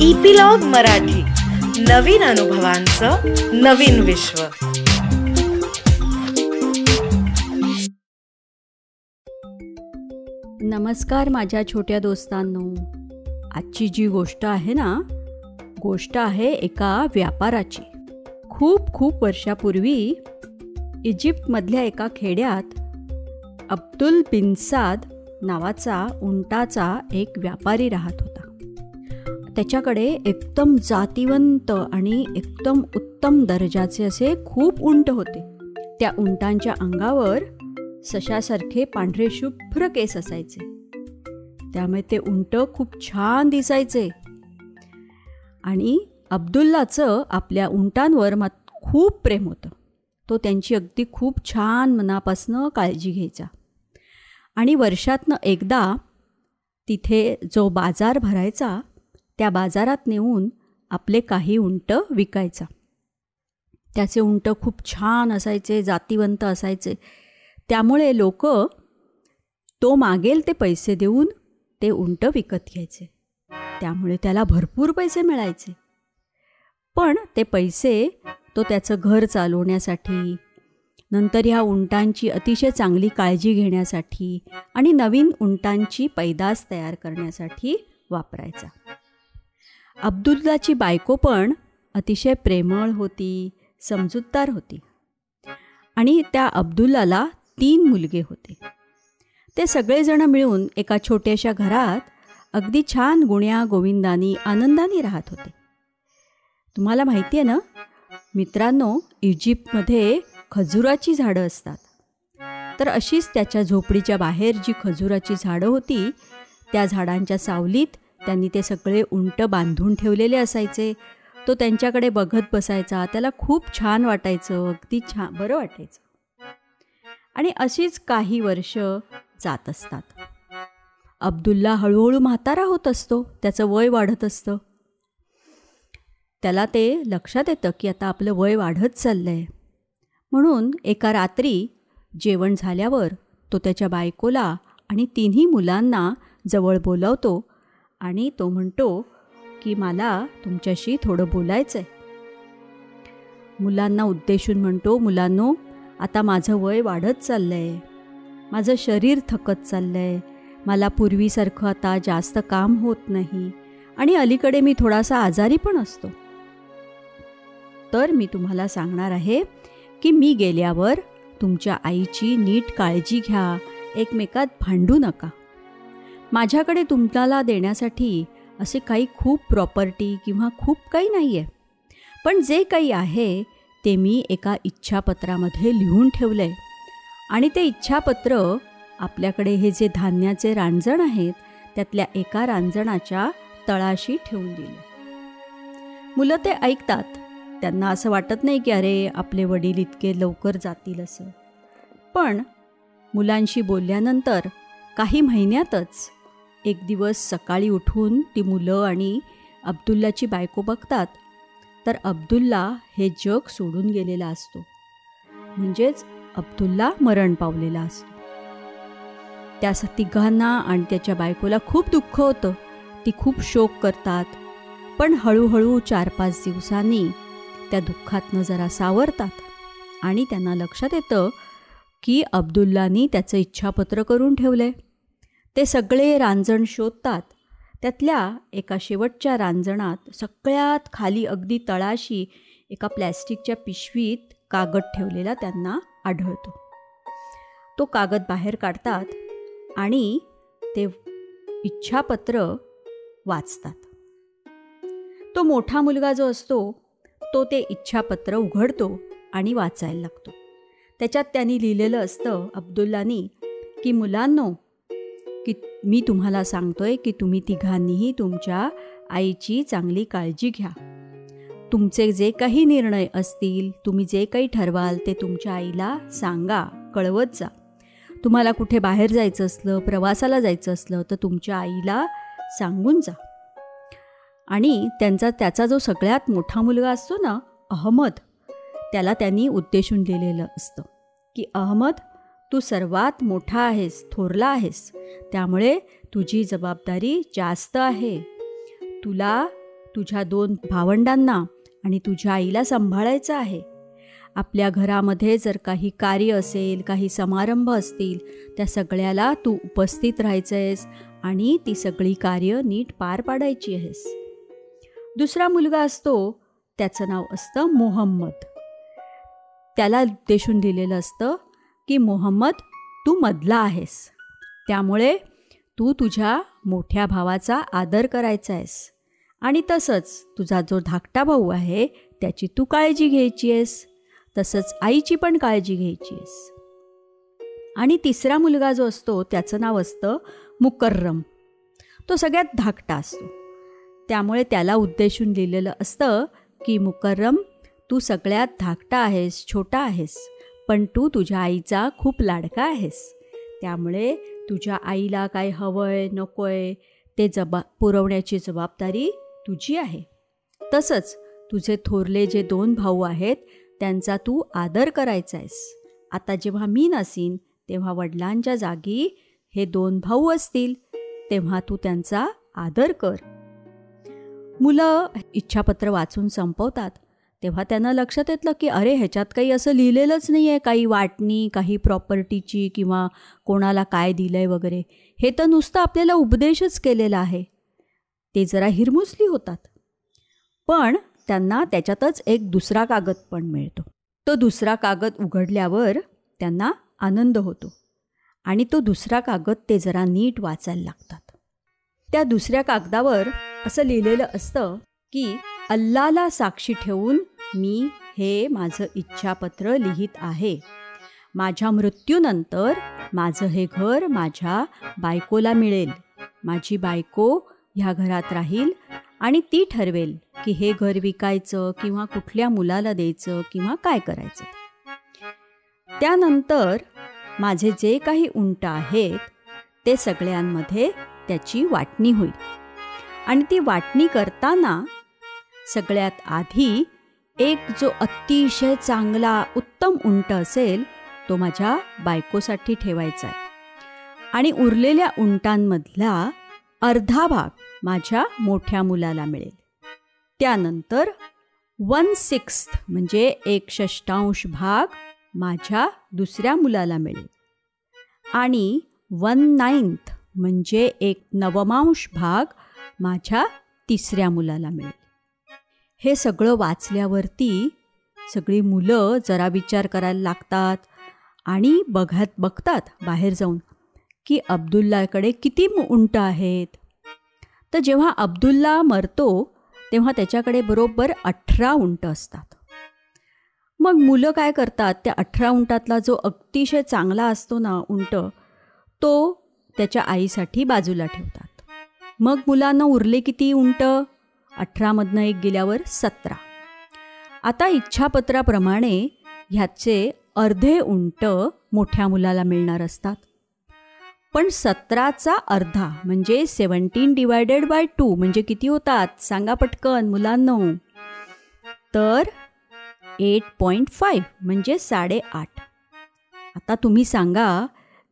Epilogue Marathi. नवीन अनुभवांचं नवीन विश्व. नमस्कार माझ्या छोट्या दोस्तांनो. आजची जी गोष्ट आहे ना गोष्ट आहे एका व्यापाराची. खूप खूप वर्षापूर्वी इजिप्तमधल्या एका खेड्यात अब्दुल बिनसाद नावाचा उंटाचा एक व्यापारी राहत होता. त्याच्याकडे एकदम जातिवंत आणि एकदम उत्तम दर्जाचे असे खूप उंट होते. त्या उंटांच्या अंगावर सशासारखे पांढरे शुभ्र केस असायचे. त्यामुळे ते उंट खूप छान दिसायचे. आणि अब्दुल्लाचं आपल्या उंटांवर मात खूप प्रेम होतं. तो त्यांची अगदी खूप छान मनापासनं काळजी घ्यायचा. आणि वर्षातनं एकदा तिथे जो बाजार भरायचा त्या बाजारात नेऊन आपले काही उंट विकायचा. त्याचे उंट खूप छान असायचे जातीवंत असायचे. त्यामुळे लोक तो मागेल ते पैसे देऊन ते उंट विकत घ्यायचे. त्यामुळे त्याला भरपूर पैसे मिळायचे. पण ते पैसे तो त्याचं घर चालवण्यासाठी नंतर ह्या उंटांची अतिशय चांगली काळजी घेण्यासाठी आणि नवीन उंटांची पैदास तयार करण्यासाठी वापरायचा. अब्दुल्लाची बायको पण अतिशय प्रेमळ होती समजूतदार होती. आणि त्या अब्दुल्लाला तीन मुलगे होते. ते सगळेजण मिळून एका छोट्याशा घरात अगदी छान गुण्या गोविंदानी आनंदाने राहत होते. तुम्हाला माहिती आहे ना मित्रांनो इजिप्तमध्ये खजुराची झाडं असतात. तर अशीच त्याच्या झोपडीच्या बाहेर जी खजुराची झाडं होती त्या झाडांच्या सावलीत त्यांनी ते सगळे उंट बांधून ठेवलेले असायचे. तो त्यांच्याकडे बघत बसायचा. त्याला खूप छान वाटायचं. अगदी छान बरं वाटायचं. आणि अशीच काही वर्ष जात असतात. अब्दुल्ला हळूहळू म्हातारा होत असतो. त्याचं वय वाढत असतं. त्याला ते लक्षात येतं की आता आपलं वय वाढत चाललं आहे म्हणून एका रात्री जेवण झाल्यावर तो त्याच्या बायकोला आणि तिन्ही मुलांना जवळ बोलावतो आणि तो म्हणतो की मला तुमच्याशी थोडं बोलायचं आहे मुलांना उद्देशून म्हणतो मुलांनो आता माझं वय वाढत चाललं आहे माझं शरीर थकत चाललं आहे मला पूर्वीसारखं आता जास्त काम होत नाही. आणि अलीकडे मी थोडासा आजारी पण असतो. तर मी तुम्हाला सांगणार आहे की मी गेल्यावर तुमच्या आईची नीट काळजी घ्या. एकमेकात भांडू नका. माझ्याकडे तुम्हाला देण्यासाठी असे काही खूप प्रॉपर्टी किंवा खूप काही नाही आहे पण जे काही आहे ते मी एका इच्छापत्रामध्ये लिहून ठेवलं आहे आणि ते इच्छापत्र आपल्याकडे हे जे धान्याचे रांजण आहेत त्यातल्या एका रांजणाच्या तळाशी ठेवून दिलं. मुलं ते ऐकतात. त्यांना असं वाटत नाही की अरे आपले वडील इतके लवकर जातील असं. पण मुलांशी बोलल्यानंतर काही महिन्यातच एक दिवस सकाळी उठून ती मुलं आणि अब्दुल्लाची बायको बघतात तर अब्दुल्ला हे जग सोडून गेलेला असतो. म्हणजेच अब्दुल्ला मरण पावलेला असतो. त्या तिघांना आणि त्याच्या बायकोला खूप दुःख होतं. ती खूप शोक करतात. पण हळूहळू चार पाच दिवसांनी त्या दुःखातनं जरा सावरतात आणि त्यांना लक्षात येतं की अब्दुल्लानी त्याचं इच्छापत्र करून ठेवलं आहे ते सगळे रांजण शोधतात. त्यातल्या एका शेवटच्या रांजणात सगळ्यात खाली अगदी तळाशी एका प्लॅस्टिकच्या पिशवीत कागद ठेवलेला त्यांना आढळतो. तो कागद बाहेर काढतात आणि ते इच्छापत्र वाचतात. तो मोठा मुलगा जो असतो तो ते इच्छापत्र उघडतो आणि वाचायला लागतो. त्याच्यात त्यांनी लिहिलेलं असतं अब्दुल्लानी की मुलांनो की मी तुम्हाला सांगतोय की तुम्ही तिघांनीही तुमच्या आईची चांगली काळजी घ्या. तुमचे जे काही निर्णय असतील तुम्ही जे काही ठरवाल ते तुमच्या आईला सांगा कळवत जा. तुम्हाला कुठे बाहेर जायचं असलं प्रवासाला जायचं असलं तर तुमच्या आईला सांगून जा. आणि त्यांचा त्याचा जो सगळ्यात मोठा मुलगा असतो ना अहमद त्याला त्यांनी उद्देशून लिहिलेलं असतं की अहमद तू सर्वात मोठा आहेस थोरला आहेस. त्यामुळे तुझी जबाबदारी जास्त आहे. तुला तुझ्या दोन भावंडांना आणि तुझ्या आईला सांभाळायचं आहे. आपल्या घरामध्ये जर काही कार्य असेल काही समारंभ असतील त्या सगळ्याला तू उपस्थित राहायचं आहेस आणि ती सगळी कार्य नीट पार पाडायची आहेस. दुसरा मुलगा असतो त्याचं नाव असतं मोहम्मद. त्याला उद्देशून दिलेलं असतं की मोहम्मद तू मधला आहेस. त्यामुळे तू तुझ्या मोठ्या भावाचा आदर करायचा आहेस. आणि तसंच तुझा जो धाकटा भाऊ आहे त्याची तू काळजी घ्यायची आहेस. तसंच आईची पण काळजी घ्यायची आहेस. आणि तिसरा मुलगा जो असतो त्याचं नाव असतं मुकर्रम. तो सगळ्यात धाकटा असतो. त्यामुळे त्याला उद्देशून लिहिलेलं असतं की मुकर्रम तू सगळ्यात धाकटा आहेस छोटा आहेस. पण तू तुझ्या आईचा खूप लाडका आहेस. त्यामुळे तुझ्या आईला काय हवं आहे नको आहे ते जबा पुरवण्याची जबाबदारी तुझी आहे. तसंच तुझे थोरले जे दोन भाऊ आहेत त्यांचा तू आदर करायचा आहेस आता जेव्हा मी नसीन तेव्हा वडिलांच्या जागी हे दोन भाऊ असतील तेव्हा तू त्यांचा आदर कर. मुलं इच्छापत्र वाचून संपवतात. तेव्हा त्यांना लक्षात येतलं की अरे ह्याच्यात काही असं लिहिलेलंच नाही आहे काही वाटणी काही प्रॉपर्टीची किंवा कोणाला काय दिलं आहे वगैरे. हे तर नुसतं आपल्याला उपदेशच केलेला आहे. ते जरा हिरमुसली होतात. पण त्यांना त्याच्यातच एक दुसरा कागद पण मिळतो. तो दुसरा कागद उघडल्यावर त्यांना आनंद होतो आणि तो दुसरा कागद ते जरा नीट वाचायला लागतात. त्या दुसऱ्या कागदावर असं लिहिलेलं असतं की अल्लाला साक्षी ठेवून मी हे माझं इच्छापत्र लिहित आहे. माझ्या मृत्यूनंतर माझं हे घर माझ्या बायकोला मिळेल. माझी बायको ह्या घरात राहील आणि ती ठरवेल की हे घर विकायचं किंवा कुठल्या मुलाला द्यायचं किंवा काय करायचं. त्यानंतर माझे जे काही उंट आहेत ते सगळ्यांमध्ये त्याची वाटणी होईल. आणि ती वाटणी करताना सगळ्यात आधी एक जो अतिशय चांगला उत्तम उंट असेल तो माझ्या बायकोसाठी ठेवायचा आहे. आणि उरलेल्या उंटांमधला अर्धा भाग माझ्या मोठ्या मुलाला मिळेल. त्यानंतर वन सिक्स्थ म्हणजे एक षष्टांश भाग माझ्या दुसऱ्या मुलाला मिळेल. आणि वन नाईन्थ म्हणजे एक नवमांश भाग माझ्या तिसऱ्या मुलाला मिळेल. हे सगळं वाचल्यावरती सगळी मुलं जरा विचार करायला लागतात आणि बघत बघतात बाहेर जाऊन की अब्दुल्लाकडे किती उंट आहेत. तर जेव्हा अब्दुल्ला मरतो तेव्हा त्याच्याकडे बरोबर अठरा उंट असतात. मग मुलं काय करतात? त्या अठरा उंटातला जो अतिशय चांगला असतो ना उंट तो त्याच्या आईसाठी बाजूला ठेवतात. मग मुलांना उरले किती उंट? अठरामधनं एक गेल्यावर सतरा. आता इच्छापत्राप्रमाणे ह्याचे अर्धे उंट मोठ्या मुलाला मिळणार असतात. पण सतराचा अर्धा म्हणजे सेवन्टीन डिवायडेड बाय टू म्हणजे किती होतात? सांगा पटकन मुलांनो. तर एट पॉईंट फाईव्ह म्हणजे साडेआठ. आता तुम्ही सांगा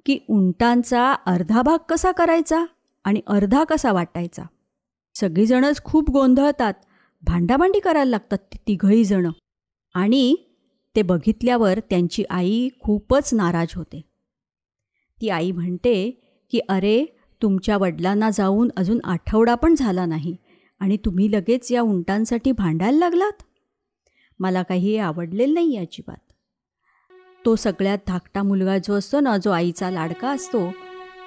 की उंटांचा अर्धा भाग कसा करायचा आणि अर्धा कसा वाटायचा? सगळीजणच खूप गोंधळतात. भांडाभांडी करायला लागतात ती तिघही जणं. आणि ते बघितल्यावर त्यांची आई खूपच नाराज होते. ती आई म्हणते की अरे तुमच्या वडिलांना जाऊन अजून आठवडा पण झाला नाही आणि तुम्ही लगेच या उंटांसाठी भांडायला लागलात? मला काही आवडलेलं नाही अजिबात तो सगळ्यात धाकटा मुलगा जो असतो ना जो आईचा लाडका असतो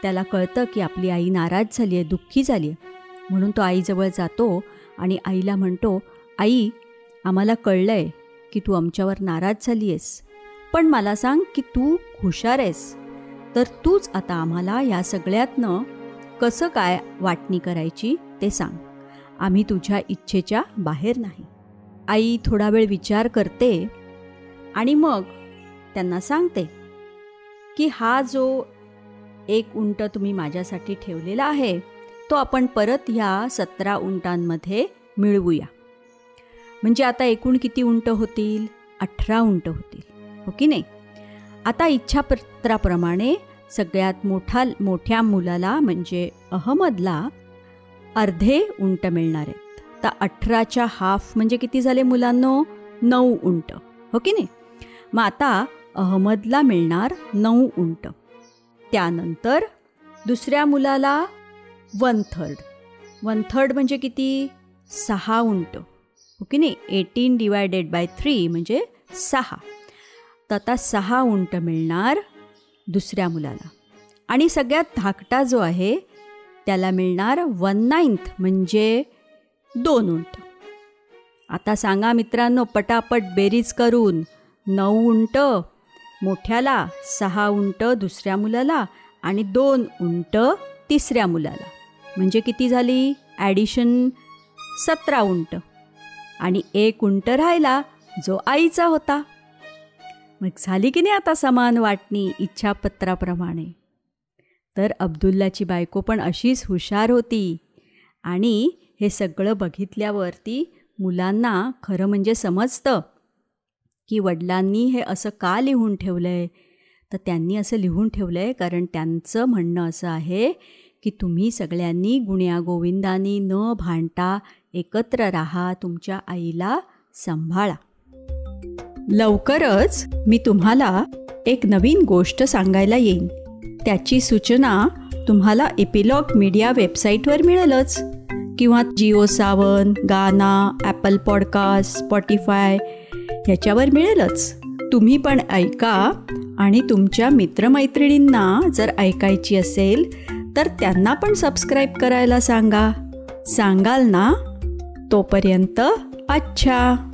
त्याला कळतं की आपली आई नाराज झाली आहे दुःखी झाली आहे. म्हणून तो आईजवळ जातो आणि आईला म्हणतो आई आम्हाला कळलं आहे की तू आमच्यावर नाराज झाली आहेस पण मला सांग की तू हुशार आहेस. तर तूच आता आम्हाला या सगळ्यातनं कसं काय वाटणी करायची ते सांग. आम्ही तुझ्या इच्छेच्या बाहेर नाही. आई थोडा वेळ विचार करते आणि मग त्यांना सांगते की हा जो एक उंट तुम्ही माझ्यासाठी ठेवलेला आहे तो आपण परत ह्या सतरा उंटांमध्ये मिळवूया. म्हणजे आता एकूण किती उंट होतील? अठरा उंट होतील. हो की नाही? आता इच्छापत्राप्रमाणे सगळ्यात मोठा मोठ्या मुलाला म्हणजे अहमदला अर्धे उंट मिळणार आहेत. तर अठराच्या हाफ म्हणजे किती झाले मुलांनो? नऊ उंट. हो की नाही? मग आता अहमदला मिळणार नऊ उंट. त्यानंतर दुसऱ्या मुलाला वन थर्ड. वन थर्ड म्हणजे किती? सहा उंट. हो ओके नाही? एटीन डिवायडेड बाय थ्री म्हणजे सहा. तर आता सहा उंट मिळणार दुसऱ्या मुलाला. आणि सगळ्यात धाकटा जो आहे त्याला मिळणार वन नाईन्थ म्हणजे दोन उंट. आता सांगा मित्रांनो पटापट बेरीज करून नऊ उंट मोठ्याला सहा उंट दुसऱ्या मुलाला आणि दोन उंट तिसऱ्या मुलाला. म्हणजे किती झाली? ॲडिशन सतरा उंट. आणि एक उंट राहिला जो आईचा होता. मग झाली की नाही आता समान वाटणी इच्छापत्राप्रमाणे? तर अब्दुल्लाची बायको पण अशीच हुशार होती. आणि हे सगळं बघितल्यावरती मुलांना खरं म्हणजे समजतं की वडिलांनी हे असं का लिहून ठेवलं आहे तर त्यांनी असं लिहून ठेवलं आहे कारण त्यांचं म्हणणं असं आहे की तुम्ही सगळ्यांनी गुण्यागोविंदाने न भांडता एकत्र राहा तुमच्या आईला सांभाळा. लवकरच मी तुम्हाला एक नवीन गोष्ट सांगायला येईन. त्याची सूचना तुम्हाला एपिलॉग मीडिया वेबसाईटवर मिळेलच. किंवा जिओ सावन गाना ॲपल पॉडकास्ट स्पॉटीफाय ह्याच्यावर मिळेलच. तुम्ही पण ऐका आणि तुमच्या मित्रमैत्रिणींना जर ऐकायची असेल तर त्यांना पण सबस्क्राईब करायला सांगा. सांगाल ना? तोपर्यंत अच्छा